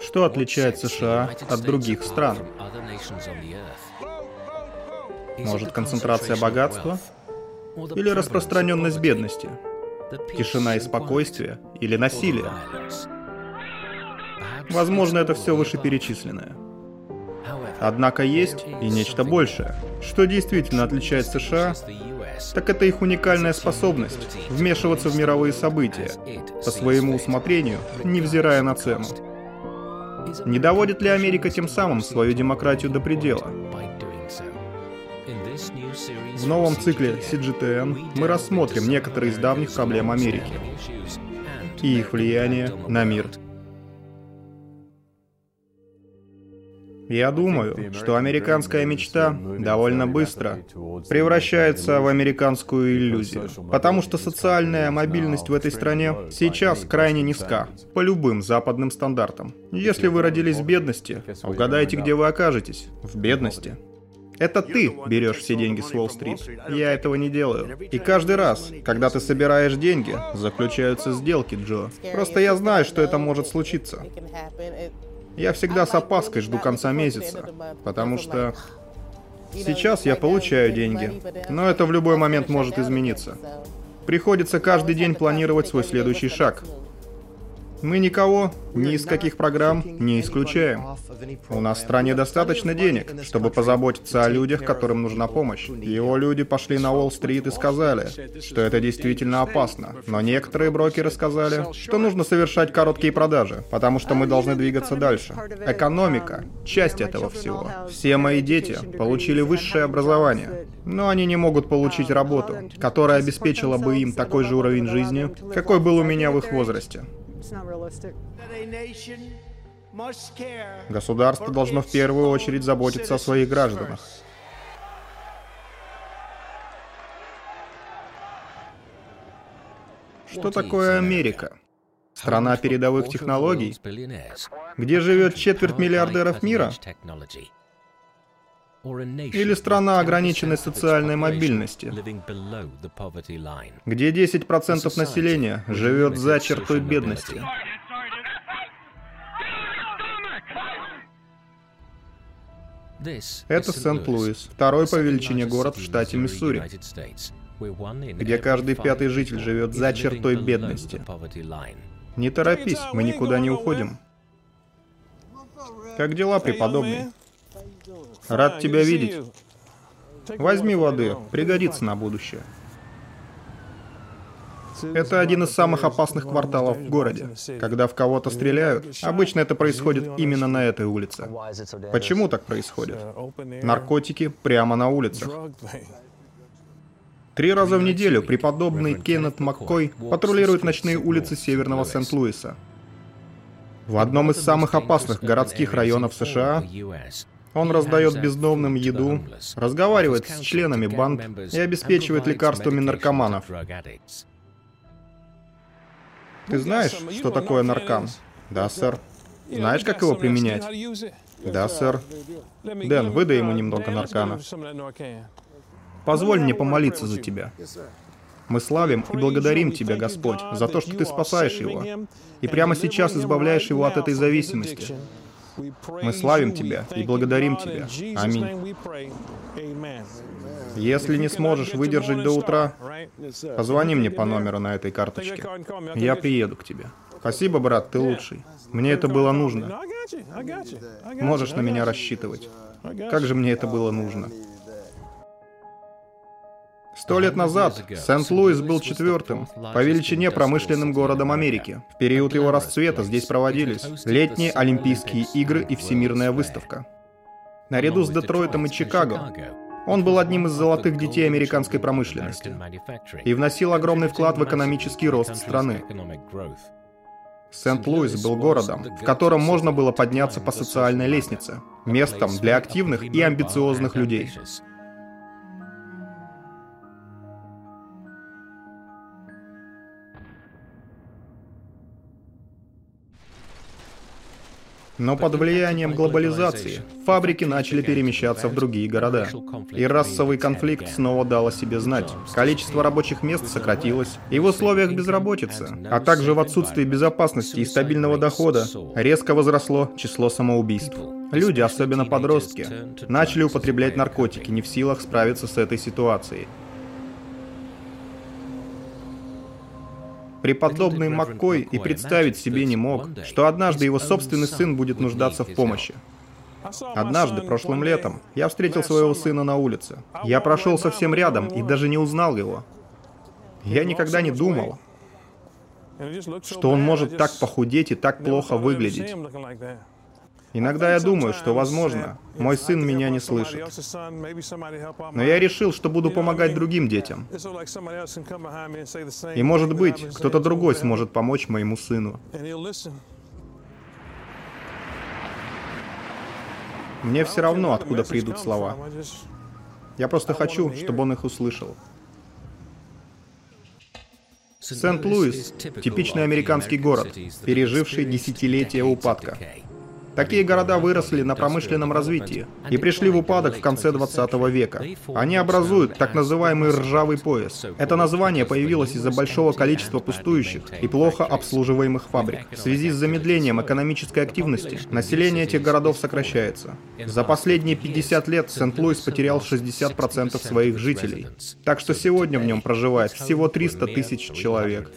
Что отличает США от других стран? Может, концентрация богатства? Или распространенность бедности? Тишина и спокойствие? Или насилие? Возможно, это все вышеперечисленное. Однако есть и нечто большее. Что действительно отличает США, так это их уникальная способность вмешиваться в мировые события по своему усмотрению, невзирая на цену. Не доводит ли Америка тем самым свою демократию до предела? В новом цикле CGTN мы рассмотрим некоторые из давних проблем Америки и их влияние на мир. Я думаю, что американская мечта довольно быстро превращается в американскую иллюзию, потому что социальная мобильность в этой стране сейчас крайне низка, по любым западным стандартам. Если вы родились в бедности, угадайте, где вы окажетесь. В бедности. Это ты берешь все деньги с Уолл-стрит. Я этого не делаю. И каждый раз, когда ты собираешь деньги, заключаются сделки, Джо. Просто я знаю, что это может случиться. Я всегда с опаской жду конца месяца, потому что сейчас я получаю деньги, но это в любой момент может измениться. Приходится каждый день планировать свой следующий шаг. Мы никого, ни из каких программ, не исключаем. У нас в стране достаточно денег, чтобы позаботиться о людях, которым нужна помощь. Его люди пошли на Уолл-стрит и сказали, что это действительно опасно. Но некоторые брокеры сказали, что нужно совершать короткие продажи, потому что мы должны двигаться дальше. Экономика — часть этого всего. Все мои дети получили высшее образование, но они не могут получить работу, которая обеспечила бы им такой же уровень жизни, какой был у меня в их возрасте. Государство должно в первую очередь заботиться о своих гражданах. Что такое Америка? Страна передовых технологий, где живет четверть миллиардеров мира? Или страна ограниченной социальной мобильности, где 10% населения живет за чертой бедности. Это Сент-Луис, второй по величине город в штате Миссури, где каждый пятый житель живет за чертой бедности. Не торопись, мы никуда не уходим. Как дела, преподобный? Рад тебя видеть. Возьми воды, пригодится на будущее. Это один из самых опасных кварталов в городе. Когда в кого-то стреляют, обычно это происходит именно на этой улице. Почему так происходит? Наркотики прямо на улицах. Три раза в неделю преподобный Кеннет Маккой патрулирует ночные улицы северного Сент-Луиса. В одном из самых опасных городских районов США он раздает бездомным еду, разговаривает с членами банд и обеспечивает лекарствами наркоманов. Ты знаешь, что такое наркан? Да, сэр. Знаешь, как его применять? Да, сэр. Дэн, выдай ему немного наркана. Позволь мне помолиться за тебя. Мы славим и благодарим Тебя, Господь, за то, что Ты спасаешь его, и прямо сейчас избавляешь его от этой зависимости. Мы славим Тебя и благодарим Тебя. Аминь. Если не сможешь выдержать до утра, позвони мне по номеру на этой карточке. Я приеду к тебе. Спасибо, брат, ты лучший. Мне это было нужно. Можешь на меня рассчитывать. Как же мне это было нужно. Сто лет назад Сент-Луис был четвертым по величине промышленным городом Америки. В период его расцвета здесь проводились летние Олимпийские игры и Всемирная выставка. Наряду с Детройтом и Чикаго он был одним из золотых детей американской промышленности и вносил огромный вклад в экономический рост страны. Сент-Луис был городом, в котором можно было подняться по социальной лестнице, местом для активных и амбициозных людей. Но под влиянием глобализации фабрики начали перемещаться в другие города. И расовый конфликт снова дал о себе знать. Количество рабочих мест сократилось, и в условиях безработицы, а также в отсутствии безопасности и стабильного дохода, резко возросло число самоубийств. Люди, особенно подростки, начали употреблять наркотики, не в силах справиться с этой ситуацией. Преподобный Маккой и представить себе не мог, что однажды его собственный сын будет нуждаться в помощи. Однажды, прошлым летом, я встретил своего сына на улице. Я прошел совсем рядом и даже не узнал его. Я никогда не думал, что он может так похудеть и так плохо выглядеть. Иногда я думаю, что, возможно, мой сын меня не слышит. Но я решил, что буду помогать другим детям. И, может быть, кто-то другой сможет помочь моему сыну. Мне все равно, откуда придут слова. Я просто хочу, чтобы он их услышал. Сент-Луис — типичный американский город, переживший десятилетия упадка. Такие города выросли на промышленном развитии и пришли в упадок в конце 20 века. Они образуют так называемый ржавый пояс. Это название появилось из-за большого количества пустующих и плохо обслуживаемых фабрик. В связи с замедлением экономической активности население этих городов сокращается. За последние 50 лет Сент-Луис потерял 60% своих жителей. Так что сегодня в нем проживает всего 300 тысяч человек.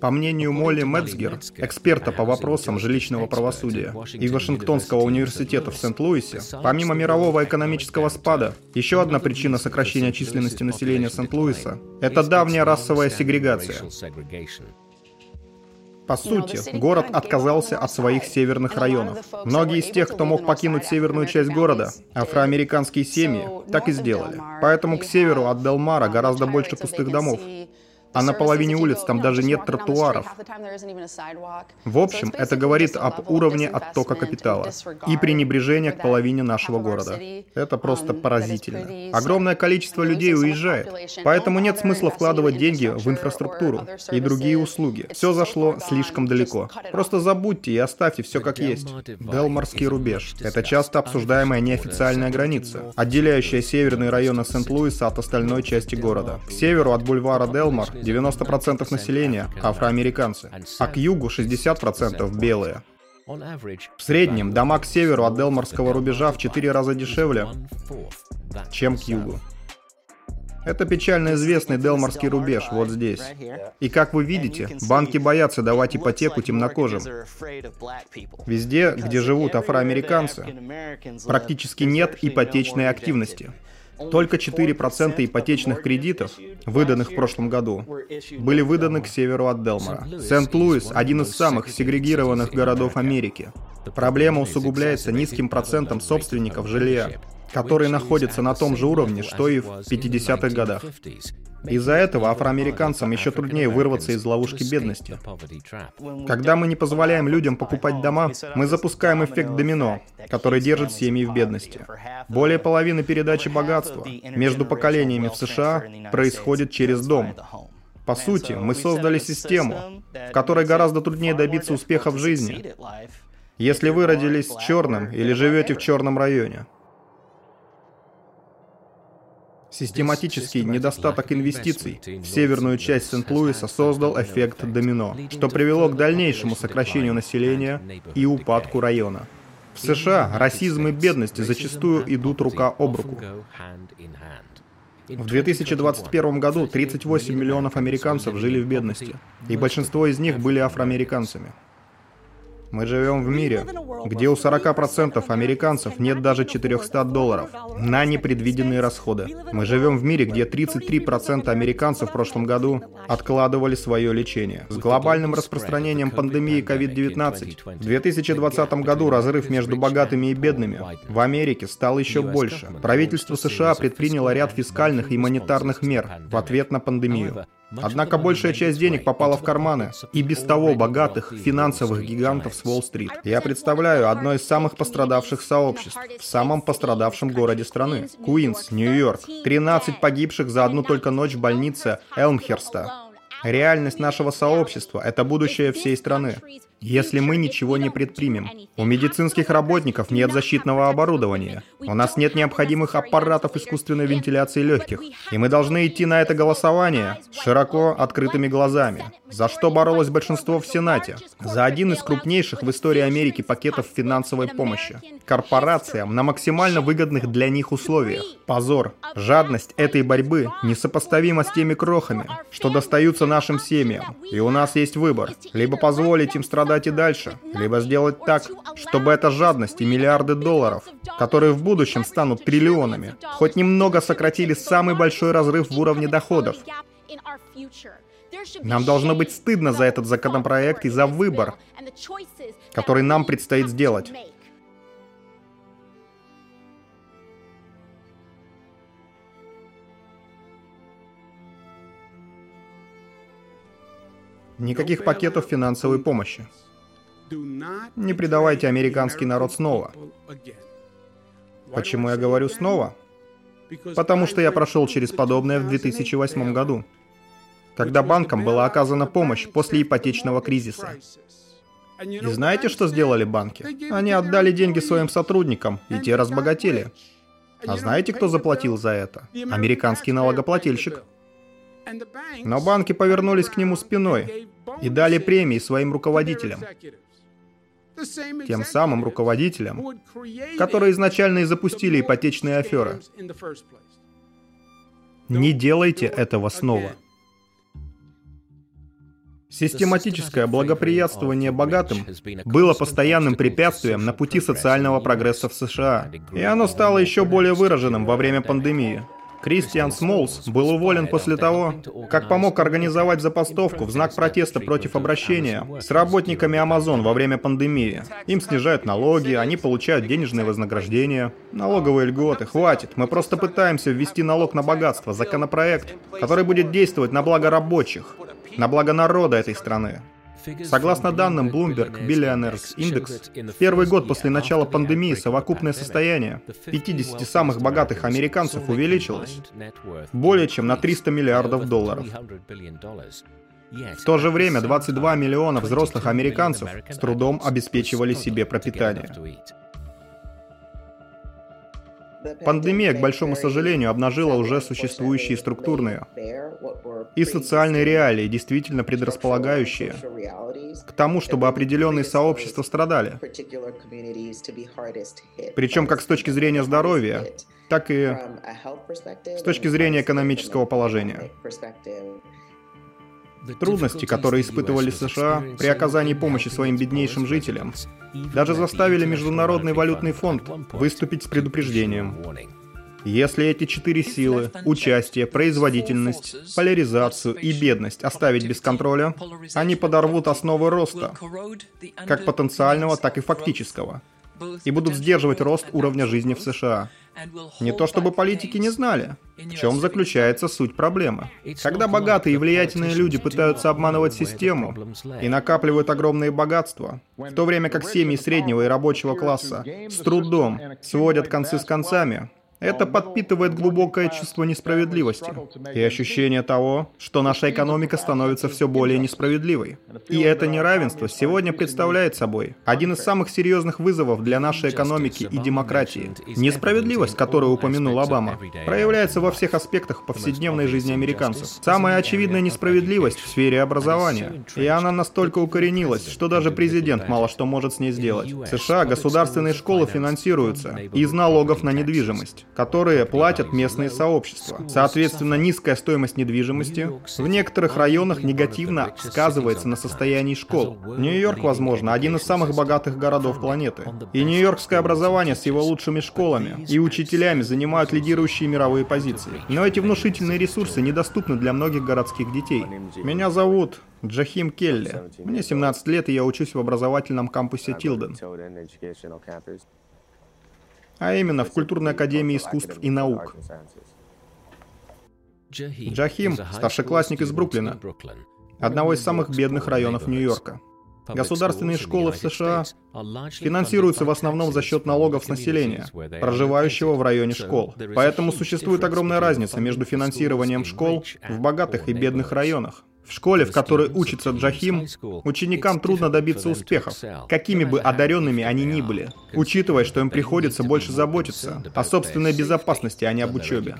По мнению Молли Мецгер, эксперта по вопросам жилищного правосудия и Вашингтонского университета в Сент-Луисе, помимо мирового экономического спада, еще одна причина сокращения численности населения Сент-Луиса – это давняя расовая сегрегация. По сути, город отказался от своих северных районов. Многие из тех, кто мог покинуть северную часть города, афроамериканские семьи, так и сделали. Поэтому к северу от Делмара гораздо больше пустых домов. А на половине улиц там даже нет тротуаров. В общем, это говорит об уровне оттока капитала и пренебрежения к половине нашего города. Это просто поразительно. Огромное количество людей уезжает, поэтому нет смысла вкладывать деньги в инфраструктуру и другие услуги. Все зашло слишком далеко. Просто забудьте и оставьте все как есть. Делмарский рубеж. Это часто обсуждаемая неофициальная граница, отделяющая северные районы Сент-Луиса от остальной части города. К северу от бульвара Делмар 90% населения – афроамериканцы, а к югу 60% – белые. В среднем дома к северу от Делмарского рубежа в 4 раза дешевле, чем к югу. Это печально известный Делмарский рубеж вот здесь. И как вы видите, банки боятся давать ипотеку темнокожим. Везде, где живут афроамериканцы, практически нет ипотечной активности. Только 4% ипотечных кредитов, выданных в прошлом году, были выданы к северу от Делмара. Сент-Луис – один из самых сегрегированных городов Америки. Проблема усугубляется низким процентом собственников жилья, которые находятся на том же уровне, что и в 50-х годах. Из-за этого афроамериканцам еще труднее вырваться из ловушки бедности. Когда мы не позволяем людям покупать дома, мы запускаем эффект домино, который держит семьи в бедности. Более половины передачи богатства между поколениями в США происходит через дом. По сути, мы создали систему, в которой гораздо труднее добиться успеха в жизни, если вы родились черным или живете в черном районе. Систематический недостаток инвестиций. в северную часть Сент-Луиса создал эффект домино, что привело к дальнейшему сокращению населения и упадку района. В США расизм и бедность зачастую идут рука об руку. В 2021 году 38 миллионов американцев жили в бедности, и большинство из них были афроамериканцами. Мы живем в мире, где у 40% американцев нет даже 400 долларов на непредвиденные расходы. Мы живем в мире, где 33% американцев в прошлом году откладывали свое лечение. С глобальным распространением пандемии COVID-19 в 2020 году разрыв между богатыми и бедными в Америке стал еще больше. Правительство США предприняло ряд фискальных и монетарных мер в ответ на пандемию. Однако большая часть денег попала в карманы и без того богатых финансовых гигантов с Уолл-стрит. Я представляю одно из самых пострадавших сообществ в самом пострадавшем городе страны – Куинс, Нью-Йорк. 13 погибших за одну только ночь в больнице Элмхерста. Реальность нашего сообщества – это будущее всей страны. Если мы ничего не предпримем. У медицинских работников нет защитного оборудования. У нас нет необходимых аппаратов искусственной вентиляции легких. И мы должны идти на это голосование широко открытыми глазами. За что боролось большинство в Сенате? За один из крупнейших в истории Америки пакетов финансовой помощи. Корпорациям на максимально выгодных для них условиях. Позор. Жадность этой борьбы несопоставима с теми крохами, что достаются нашим семьям. И у нас есть выбор. Либо позволить им страдать и дальше, либо сделать так, чтобы эта жадность и миллиарды долларов, которые в будущем станут триллионами, хоть немного сократили самый большой разрыв в уровне доходов. Нам должно быть стыдно за этот законопроект и за выбор, который нам предстоит сделать. Никаких пакетов финансовой помощи. Не предавайте американский народ снова. Почему я говорю снова? Потому что я прошел через подобное в 2008 году, когда банкам была оказана помощь после ипотечного кризиса. И знаете, что сделали банки? Они отдали деньги своим сотрудникам, и те разбогатели. А знаете, кто заплатил за это? Американский налогоплательщик. Но банки повернулись к нему спиной и дали премии своим руководителям. Тем самым руководителям, которые изначально и запустили ипотечные аферы. Не делайте этого снова. Систематическое благоприятствование богатым было постоянным препятствием на пути социального прогресса в США, и оно стало еще более выраженным во время пандемии. Кристиан Смолс был уволен после того, как помог организовать запастовку в знак протеста против обращения с работниками Amazon во время пандемии. Им снижают налоги, они получают денежные вознаграждения. Налоговые льготы, хватит. Мы просто пытаемся ввести налог на богатство, законопроект, который будет действовать на благо рабочих, на благо народа этой страны. Согласно данным Bloomberg Billionaires Index, в первый год после начала пандемии совокупное состояние 50 самых богатых американцев увеличилось более чем на 300 миллиардов долларов. В то же время 22 миллиона взрослых американцев с трудом обеспечивали себе пропитание. Пандемия, к большому сожалению, обнажила уже существующие структурные и социальные реалии, действительно предрасполагающие к тому, чтобы определенные сообщества страдали. Причем как с точки зрения здоровья, так и с точки зрения экономического положения. Трудности, которые испытывали США при оказании помощи своим беднейшим жителям, даже заставили Международный валютный фонд выступить с предупреждением. Если эти четыре силы – участие, производительность, поляризацию и бедность – оставить без контроля, они подорвут основы роста, как потенциального, так и фактического, и будут сдерживать рост уровня жизни в США. Не то чтобы политики не знали, в чем заключается суть проблемы. Когда богатые и влиятельные люди пытаются обманывать систему и накапливают огромные богатства, в то время как семьи среднего и рабочего класса с трудом сводят концы с концами, это подпитывает глубокое чувство несправедливости и ощущение того, что наша экономика становится все более несправедливой. И это неравенство сегодня представляет собой один из самых серьезных вызовов для нашей экономики и демократии. Несправедливость, которую упомянул Обама, проявляется во всех аспектах повседневной жизни американцев. Самая очевидная несправедливость в сфере образования. И она настолько укоренилась, что даже президент мало что может с ней сделать. В США государственные школы финансируются из налогов на недвижимость которые платят местные сообщества. Соответственно, низкая стоимость недвижимости в некоторых районах негативно сказывается на состоянии школ. Нью-Йорк, возможно, один из самых богатых городов планеты. И нью-йоркское образование с его лучшими школами и учителями занимают лидирующие мировые позиции. Но эти внушительные ресурсы недоступны для многих городских детей. Меня зовут Джахим Келли. Мне 17 лет, и я учусь в образовательном кампусе Тилден а именно в Культурной академии искусств и наук. Джахим – старшеклассник из Бруклина, одного из самых бедных районов Нью-Йорка. Государственные школы в США финансируются в основном за счет налогов с населения, проживающего в районе школ. Поэтому существует огромная разница между финансированием школ в богатых и бедных районах. В школе, в которой учится Джахим, ученикам трудно добиться успехов, какими бы одаренными они ни были, учитывая, что им приходится больше заботиться о собственной безопасности, а не об учебе.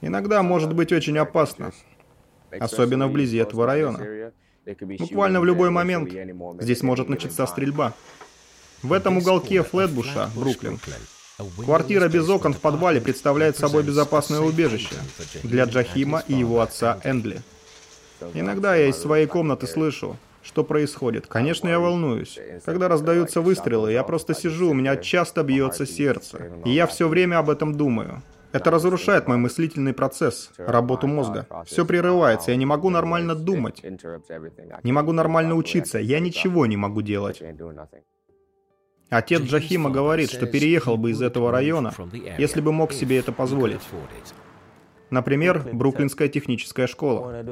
Иногда может быть очень опасно, особенно вблизи этого района. Буквально в любой момент здесь может начаться стрельба. В этом уголке Флетбуша, Бруклин, квартира без окон в подвале представляет собой безопасное убежище для Джахима и его отца Эндли. Иногда я из своей комнаты слышу, что происходит. Конечно, я волнуюсь. Когда раздаются выстрелы, я просто сижу, у меня часто бьется сердце. И я все время об этом думаю. Это разрушает мой мыслительный процесс, работу мозга. Все прерывается, я не могу нормально думать. Не могу нормально учиться, я ничего не могу делать. Отец Джахима говорит, что переехал бы из этого района, если бы мог себе это позволить. Например, Бруклинская техническая школа,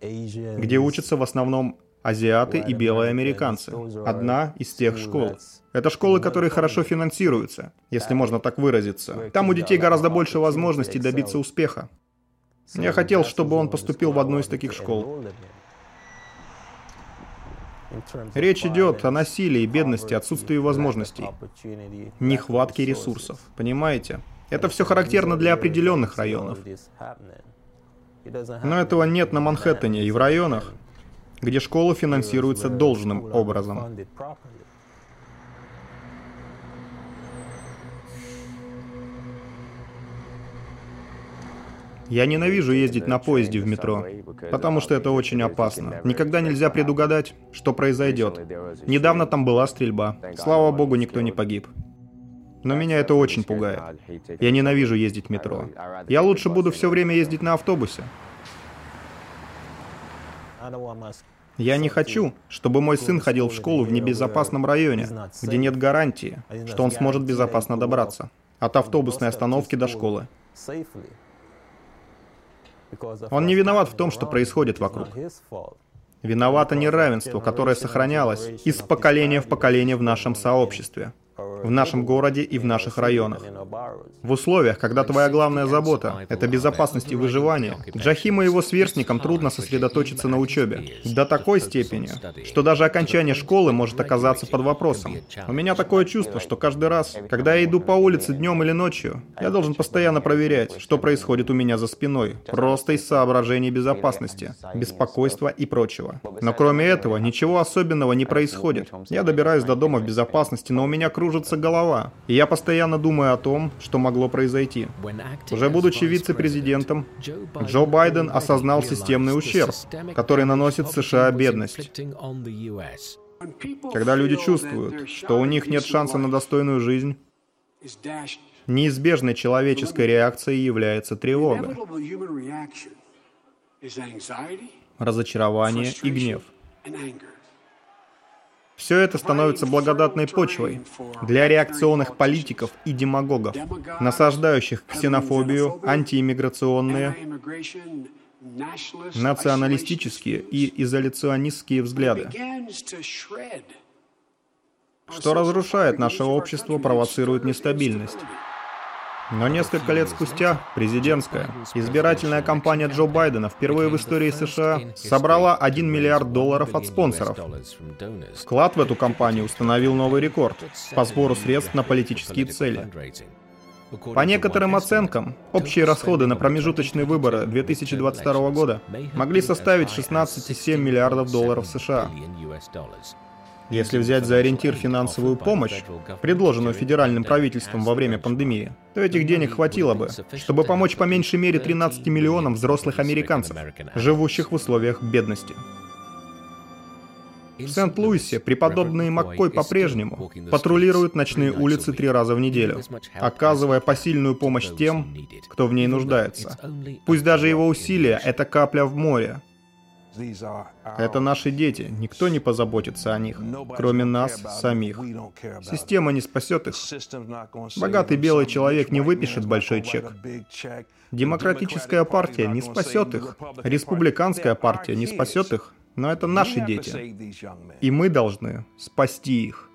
где учатся в основном азиаты и белые американцы. Одна из тех школ. Это школы, которые хорошо финансируются, если можно так выразиться. Там у детей гораздо больше возможностей добиться успеха. Я хотел, чтобы он поступил в одну из таких школ. Речь идет о насилии, бедности, отсутствии возможностей, нехватке ресурсов. Понимаете? Это все характерно для определенных районов. Но этого нет на Манхэттене и в районах, где школа финансируется должным образом. Я ненавижу ездить на поезде в метро, потому что это очень опасно. Никогда нельзя предугадать, что произойдет. Недавно там была стрельба. Слава богу, никто не погиб. Но меня это очень пугает. Я ненавижу ездить в метро. Я лучше буду все время ездить на автобусе. Я не хочу, чтобы мой сын ходил в школу в небезопасном районе, где нет гарантии, что он сможет безопасно добраться от автобусной остановки до школы. Он не виноват в том, что происходит вокруг. Виновато неравенство, которое сохранялось из поколения в поколение в нашем сообществе в нашем городе и в наших районах. В условиях, когда твоя главная забота — это безопасность и выживание, Джахиму и его сверстникам трудно сосредоточиться на учебе. До такой степени, что даже окончание школы может оказаться под вопросом. У меня такое чувство, что каждый раз, когда я иду по улице днем или ночью, я должен постоянно проверять, что происходит у меня за спиной, просто из соображений безопасности, беспокойства и прочего. Но кроме этого, ничего особенного не происходит. Я добираюсь до дома в безопасности, но у меня кружится кружится голова. И я постоянно думаю о том, что могло произойти. Уже будучи вице-президентом, Джо Байден осознал системный ущерб, который наносит США бедность. Когда люди чувствуют, что у них нет шанса на достойную жизнь, неизбежной человеческой реакцией является тревога, разочарование и гнев. Все это становится благодатной почвой для реакционных политиков и демагогов, насаждающих ксенофобию, антииммиграционные, националистические и изоляционистские взгляды, что разрушает наше общество, провоцирует нестабильность. Но несколько лет спустя президентская избирательная кампания Джо Байдена впервые в истории США собрала 1 миллиард долларов от спонсоров. Вклад в эту кампанию установил новый рекорд по сбору средств на политические цели. По некоторым оценкам, общие расходы на промежуточные выборы 2022 года могли составить 16,7 миллиардов долларов США. Если взять за ориентир финансовую помощь, предложенную федеральным правительством во время пандемии, то этих денег хватило бы, чтобы помочь по меньшей мере 13 миллионам взрослых американцев, живущих в условиях бедности. В Сент-Луисе преподобный Маккой по-прежнему патрулирует ночные улицы три раза в неделю, оказывая посильную помощь тем, кто в ней нуждается. Пусть даже его усилия — это капля в море, это наши дети, никто не позаботится о них, кроме нас самих. Система не спасет их. Богатый белый человек не выпишет большой чек. Демократическая партия не спасет их. Республиканская партия не спасет их. Но это наши дети. И мы должны спасти их.